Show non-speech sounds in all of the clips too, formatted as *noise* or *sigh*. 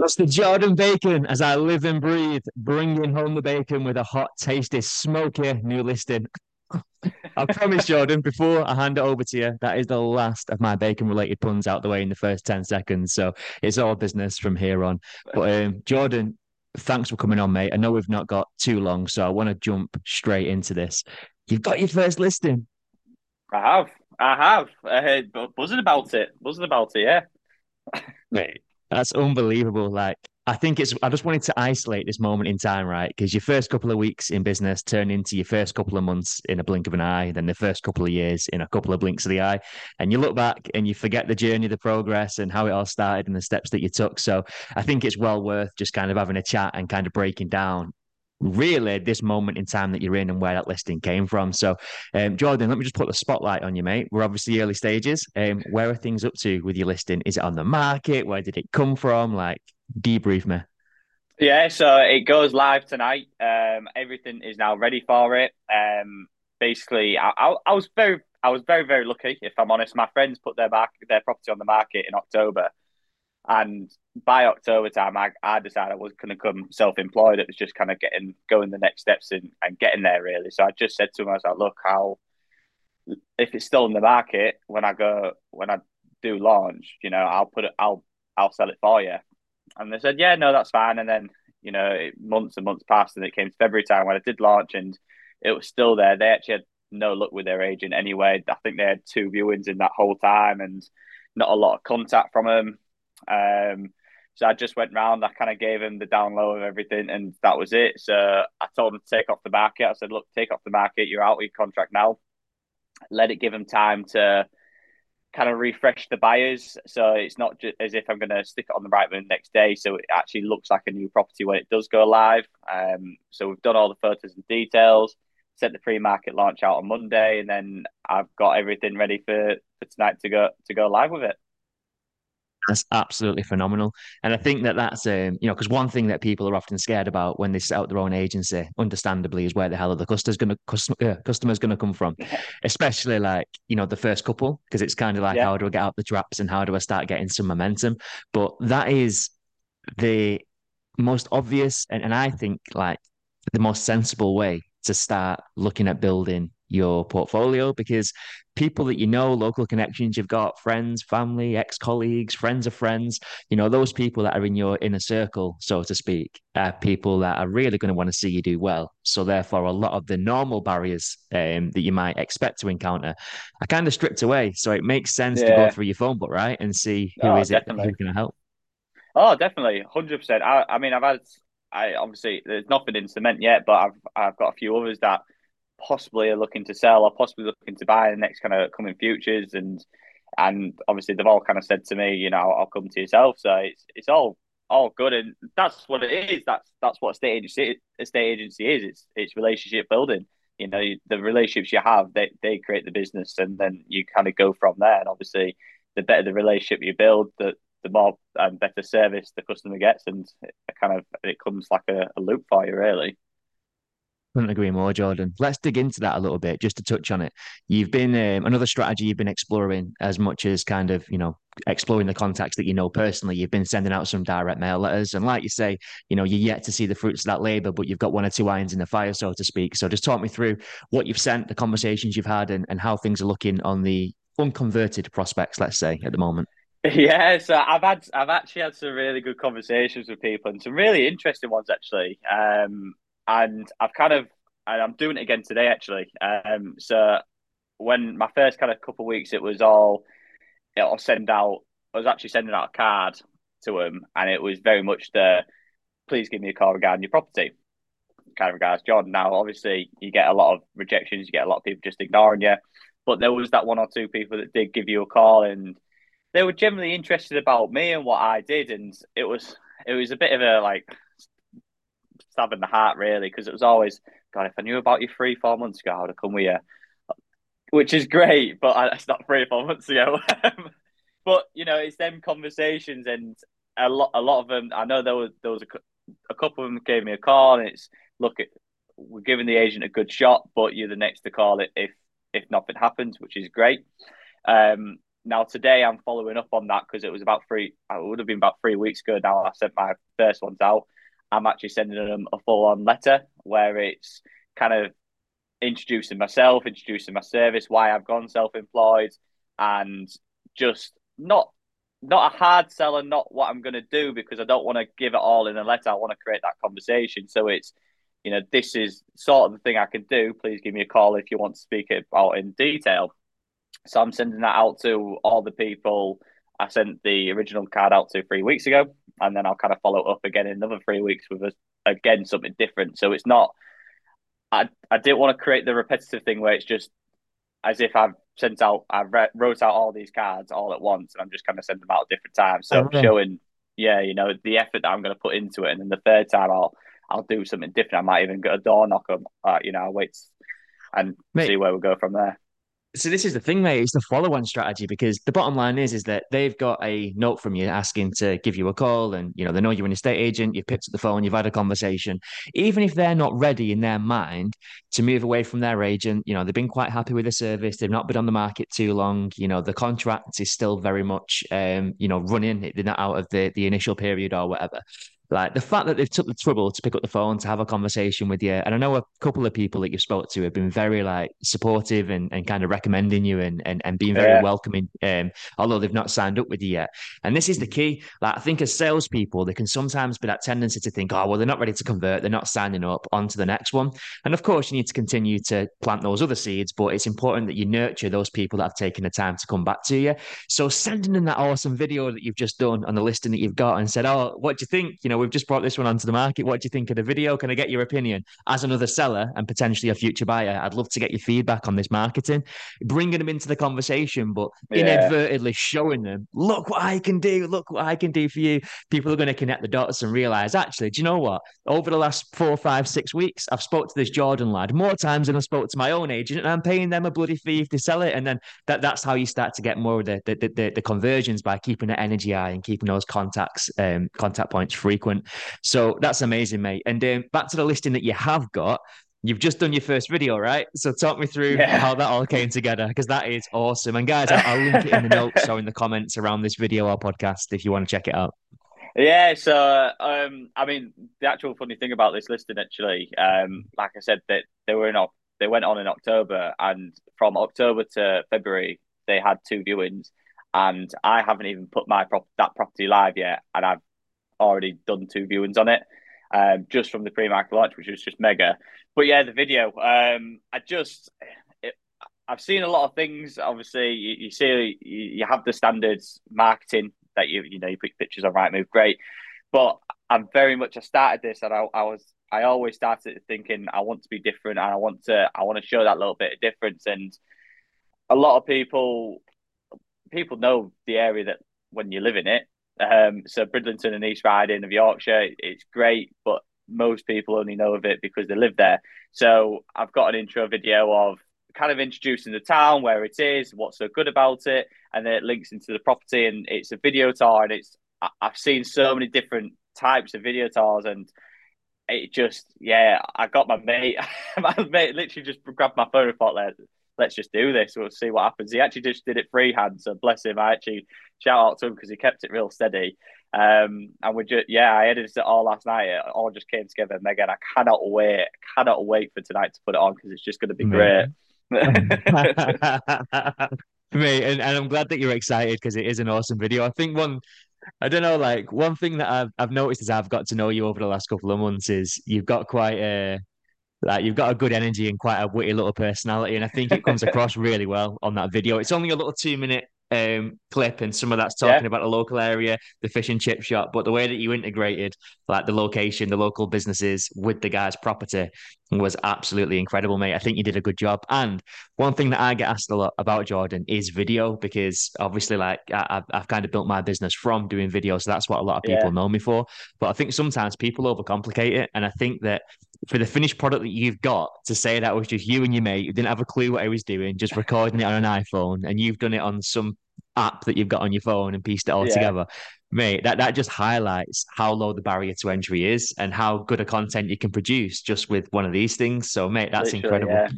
That's the Jordan Bacon as I live and breathe, bringing home the bacon with a hot, tasty, smoky new listing. I promise, Jordan, before I hand it over to you, that is the last of my bacon related puns out the way in the first 10 seconds. So it's all business from here on. But um, Jordan, thanks for coming on, mate. I know we've not got too long, so I want to jump straight into this. You've got your first listing. I have. I have. Uh, buzzing about it. Buzzing about it, yeah. Mate, that's unbelievable. Like, I think it's, I just wanted to isolate this moment in time, right? Because your first couple of weeks in business turn into your first couple of months in a blink of an eye, then the first couple of years in a couple of blinks of the eye. And you look back and you forget the journey, the progress, and how it all started and the steps that you took. So I think it's well worth just kind of having a chat and kind of breaking down really this moment in time that you're in and where that listing came from. So, um, Jordan, let me just put the spotlight on you, mate. We're obviously early stages. Um, where are things up to with your listing? Is it on the market? Where did it come from? Like, debrief me. Yeah, so it goes live tonight. Um, everything is now ready for it. Um, basically, I, I, I was very, I was very, very lucky. If I'm honest, my friends put their back their property on the market in October, and by October time, I, I decided I was going to come self employed. It was just kind of getting going the next steps and, and getting there really. So I just said to him, I was like, look, if it's still in the market when I go when I do launch, you know, I'll put it, I'll I'll sell it for you. And they said, yeah, no, that's fine. And then you know, months and months passed, and it came to February time when I did launch, and it was still there. They actually had no luck with their agent anyway. I think they had two viewings in that whole time, and not a lot of contact from them. Um, so I just went round, I kind of gave him the down low of everything, and that was it. So I told him to take off the market. I said, look, take off the market. You're out of your contract now. Let it give him time to kind of refresh the buyers. So it's not just as if I'm going to stick it on the right the next day. So it actually looks like a new property when it does go live. Um, so we've done all the photos and details, set the pre-market launch out on Monday, and then I've got everything ready for, for tonight to go to go live with it. That's absolutely phenomenal. And I think that that's, um, you know, because one thing that people are often scared about when they set up their own agency, understandably, is where the hell are the customers going to uh, customers going to come from, especially like you know the first couple, because it's kind of like yeah. how do I get out the traps and how do I start getting some momentum? But that is the most obvious and, and I think like the most sensible way to start looking at building your portfolio because people that you know, local connections you've got, friends, family, ex colleagues, friends of friends, you know, those people that are in your inner circle, so to speak, are people that are really going to want to see you do well. So, therefore, a lot of the normal barriers um, that you might expect to encounter are kind of stripped away. So, it makes sense yeah. to go through your phone book, right? And see who oh, is definitely. it who's going to help. Oh, definitely. 100%. I, I mean, I've had, I obviously, there's nothing in cement yet, but I've, I've got a few others that possibly are looking to sell or possibly looking to buy in the next kind of coming futures and and obviously they've all kind of said to me, you know, I'll, come to yourself. So it's it's all all good, and that's what it is. That's that's what state agency estate agency is. It's it's relationship building. You know, the relationships you have, they they create the business, and then you kind of go from there. And obviously, the better the relationship you build, the the more and better service the customer gets, and it kind of it comes like a, a loop for you, really. Couldn't agree more, Jordan. Let's dig into that a little bit, just to touch on it. You've been um, another strategy you've been exploring as much as kind of you know exploring the contacts that you know personally. You've been sending out some direct mail letters, and like you say, you know you're yet to see the fruits of that labor, but you've got one or two irons in the fire, so to speak. So just talk me through what you've sent, the conversations you've had, and, and how things are looking on the unconverted prospects, let's say, at the moment. *laughs* Yeah, so I've had I've actually had some really good conversations with people and some really interesting ones actually. Um, and I've kind of and I'm doing it again today actually. Um, so when my first kind of couple of weeks, it was all I'll send out. I was actually sending out a card to them, and it was very much the please give me a call regarding your property. Kind of regards John. Now, obviously, you get a lot of rejections. You get a lot of people just ignoring you, but there was that one or two people that did give you a call, and they were generally interested about me and what I did, and it was it was a bit of a like in the heart, really, because it was always, God, if I knew about you three, four months ago, I would have come with you. Which is great, but it's not three or four months ago. *laughs* but you know, it's them conversations, and a lot, a lot of them. I know there was there was a, a couple of them gave me a call, and it's look, we're giving the agent a good shot, but you're the next to call it if if nothing happens, which is great. Um, now today I'm following up on that because it was about three. It would have been about three weeks ago. Now I sent my first ones out. I'm actually sending them a full on letter where it's kind of introducing myself, introducing my service, why I've gone self employed, and just not not a hard seller, not what I'm going to do because I don't want to give it all in a letter. I want to create that conversation. So it's, you know, this is sort of the thing I can do. Please give me a call if you want to speak about in detail. So I'm sending that out to all the people I sent the original card out to three weeks ago, and then I'll kind of follow up again in another three weeks with a, again something different. So it's not. I I didn't want to create the repetitive thing where it's just as if I've sent out, I wrote out all these cards all at once, and I'm just kind of sending them out at different times. So okay. showing, yeah, you know, the effort that I'm going to put into it, and then the third time I'll I'll do something different. I might even get a door knocker. Uh, you know, I'll wait and Mate, see where we go from there so this is the thing, mate. It's the follow-on strategy because the bottom line is is that they've got a note from you asking to give you a call, and you know they know you're an estate agent. You've picked up the phone, you've had a conversation. Even if they're not ready in their mind to move away from their agent, you know they've been quite happy with the service. They've not been on the market too long. You know the contract is still very much, um, you know, running. They're not out of the the initial period or whatever. Like the fact that they've took the trouble to pick up the phone to have a conversation with you, and I know a couple of people that you've spoke to have been very like supportive and, and kind of recommending you and and, and being very yeah. welcoming. Um, although they've not signed up with you yet, and this is the key. Like I think as salespeople, there can sometimes be that tendency to think, oh well, they're not ready to convert, they're not signing up onto the next one, and of course you need to continue to plant those other seeds, but it's important that you nurture those people that have taken the time to come back to you. So sending in that awesome video that you've just done on the listing that you've got and said, oh, what do you think? You know we've just brought this one onto the market. What do you think of the video? Can I get your opinion as another seller and potentially a future buyer? I'd love to get your feedback on this marketing, bringing them into the conversation, but yeah. inadvertently showing them, look what I can do, look what I can do for you. People are going to connect the dots and realize, actually, do you know what? Over the last four, five, six weeks, I've spoke to this Jordan lad more times than I spoke to my own agent, and I'm paying them a bloody fee if they sell it. And then that, that's how you start to get more of the the, the, the conversions by keeping the energy high and keeping those contacts um, contact points frequent. So that's amazing, mate. And um, back to the listing that you have got. You've just done your first video, right? So talk me through yeah. how that all came together because that is awesome. And guys, I'll, I'll link it in the notes or in the comments around this video or podcast if you want to check it out. Yeah, so um, I mean, the actual funny thing about this listing, actually, um, like I said, that they were in they went on in October, and from October to February, they had two viewings, and I haven't even put my prop that property live yet, and I've already done two viewings on it, um, just from the pre-market launch, which was just mega. But yeah, the video, um, I just, it, I've seen a lot of things. Obviously, you, you see, you, you, have the standards marketing that you, you know, you put pictures on Rightmove, great. But I'm very much. I started this, and I, I was, I always started thinking I want to be different, and I want to, I want to show that little bit of difference. And a lot of people, people know the area that when you live in it, um, so Bridlington and East Riding of Yorkshire, it's great, but most people only know of it because they live there. So I've got an intro video of kind of introducing the town, where it is, what's so good about it, and then it links into the property, and it's a video tour, and it's I've seen so many different types of video tours, and it just yeah, I got my mate, *laughs* my mate literally just grabbed my phone and thought, let's just do this. We'll see what happens. He actually just did it freehand, so bless him. I actually shout out to him because he kept it real steady. Um, and we just yeah, I edited it all last night. It all just came together. And again, I cannot wait, cannot wait for tonight to put it on because it's just going to be great. Mate, *laughs* *laughs* and, and I'm glad that you're excited because it is an awesome video. I think one I don't know, like one thing that I've I've noticed as I've got to know you over the last couple of months is you've got quite a like you've got a good energy and quite a witty little personality, and I think it comes across *laughs* really well on that video. It's only a little two minute um, clip, and some of that's talking yeah. about the local area, the fish and chip shop. But the way that you integrated like the location, the local businesses with the guy's property was absolutely incredible, mate. I think you did a good job. And one thing that I get asked a lot about Jordan is video, because obviously, like I, have I've kind of built my business from doing video, so that's what a lot of people yeah. know me for. But I think sometimes people overcomplicate it, and I think that for the finished product that you've got to say that was just you and your mate, you didn't have a clue what I was doing, just recording it on an iPhone, and you've done it on some app that you've got on your phone and pieced it all yeah. together. Mate, that, that just highlights how low the barrier to entry is and how good a content you can produce just with one of these things. So, mate, that's Literally, incredible. Yeah.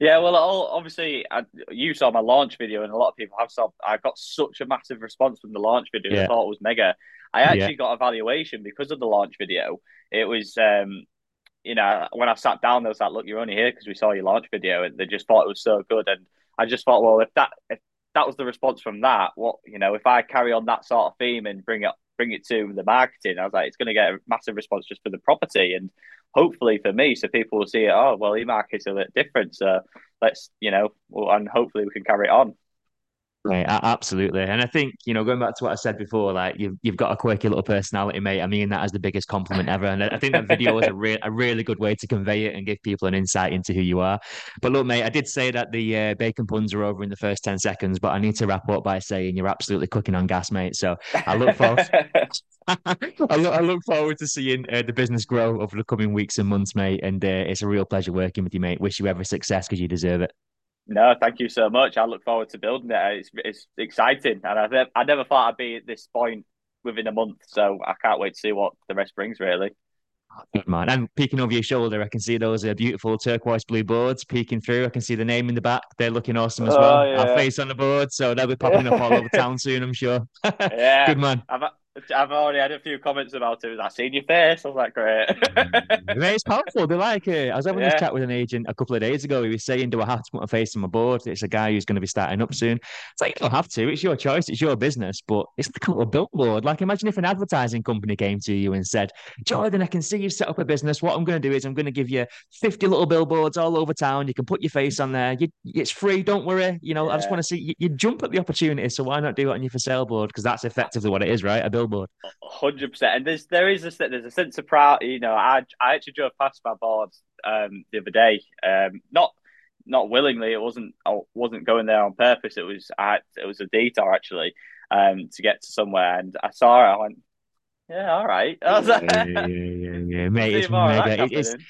Yeah, well, obviously, I, you saw my launch video, and a lot of people have saw. I got such a massive response from the launch video. Yeah. I thought it was mega. I actually yeah. got a valuation because of the launch video. It was, um, you know, when I sat down, they was like, "Look, you're only here because we saw your launch video," and they just thought it was so good. And I just thought, well, if that if that was the response from that, what you know, if I carry on that sort of theme and bring it bring it to the marketing, I was like, it's going to get a massive response just for the property, and hopefully for me, so people will see it. Oh, well, e-market's a bit different, so let's you know, and hopefully we can carry it on. Right, absolutely. And I think, you know, going back to what I said before, like you've you've got a quirky little personality, mate. I mean that as the biggest compliment ever. And I think that video was a *laughs* real a really good way to convey it and give people an insight into who you are. But look, mate, I did say that the uh, bacon puns are over in the first 10 seconds, but I need to wrap up by saying you're absolutely cooking on gas, mate. So I look forward *laughs* *laughs* I, look, I look forward to seeing uh, the business grow over the coming weeks and months, mate. And uh, it's a real pleasure working with you, mate. Wish you every success because you deserve it. No, thank you so much. I look forward to building it. It's it's exciting, and I I never thought I'd be at this point within a month. So I can't wait to see what the rest brings. Really. Good man. And peeking over your shoulder, I can see those uh, beautiful turquoise blue boards peeking through. I can see the name in the back. They're looking awesome as oh, well. Yeah. Our face on the board, so they'll be popping up all over *laughs* town soon, I'm sure. *laughs* yeah. Good man. I've, I've already had a few comments about it. I've seen your face. I was like, great. Mm. it's powerful. They like it. I was having yeah. this chat with an agent a couple of days ago. He was saying, "Do I have to put a face on my board?" It's a guy who's going to be starting up soon. It's like you don't have to. It's your choice. It's your business. But it's like a little billboard. Like imagine if an advertising company came to you and said, "Jordan, I can see you've set up a business. What I'm going to do is I'm going to give you 50 little billboards all over town. You can put your face on there. You, it's free. Don't worry. You know, yeah. I just want to see you, you, jump at the opportunity. So why not do it on your for sale board? Because that's effectively what it is, right? A billboard." Hundred percent, and there's there is a there's a sense of pride. You know, I I actually drove past my board um, the other day, um, not not willingly. It wasn't I wasn't going there on purpose. It was I it was a detour actually um, to get to somewhere, and I saw it. I went, yeah, all right. *laughs* Like, yeah, yeah, yeah, yeah. mate. It's mega. It's, it's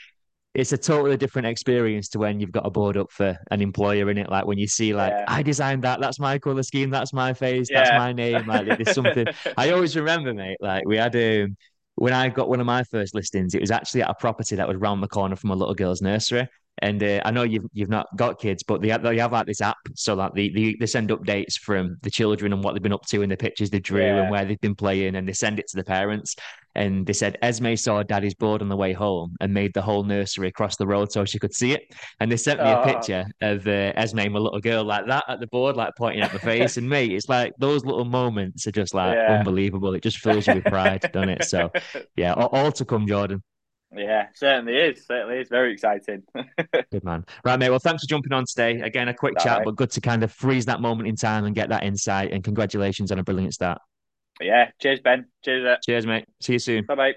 a totally different experience to when you've got a board up for an employer in it. Like when you see, like, yeah. I designed that, that's my color scheme, that's my face, yeah. that's my name. Like, there's something. *laughs* I always remember, mate. Like we had um, when I got one of my first listings, it was actually at a property that was round the corner from a little girl's nursery. And uh, I know you've you've not got kids, but they have, they have like this app so that they, they, they send updates from the children and what they've been up to and the pictures they drew yeah. and where they've been playing, and they send it to the parents. And they said Esme saw Daddy's board on the way home and made the whole nursery across the road so she could see it. And they sent me oh. a picture of uh, Esme my little girl like that at the board, like pointing at my face. and me, it's like those little moments are just like yeah. unbelievable. It just fills you with pride, doesn't it? So *laughs* yeah, all, all to come, Jordan. Yeah, certainly is. Certainly is very exciting. *laughs* good man. Right, mate. Well, thanks for jumping on today. Again, a quick chat, right. but good to kind of freeze that moment in time and get that insight. And congratulations on a brilliant start. Yeah. Cheers, Ben. Cheers. Uh... Cheers, mate. See you soon. Bye bye.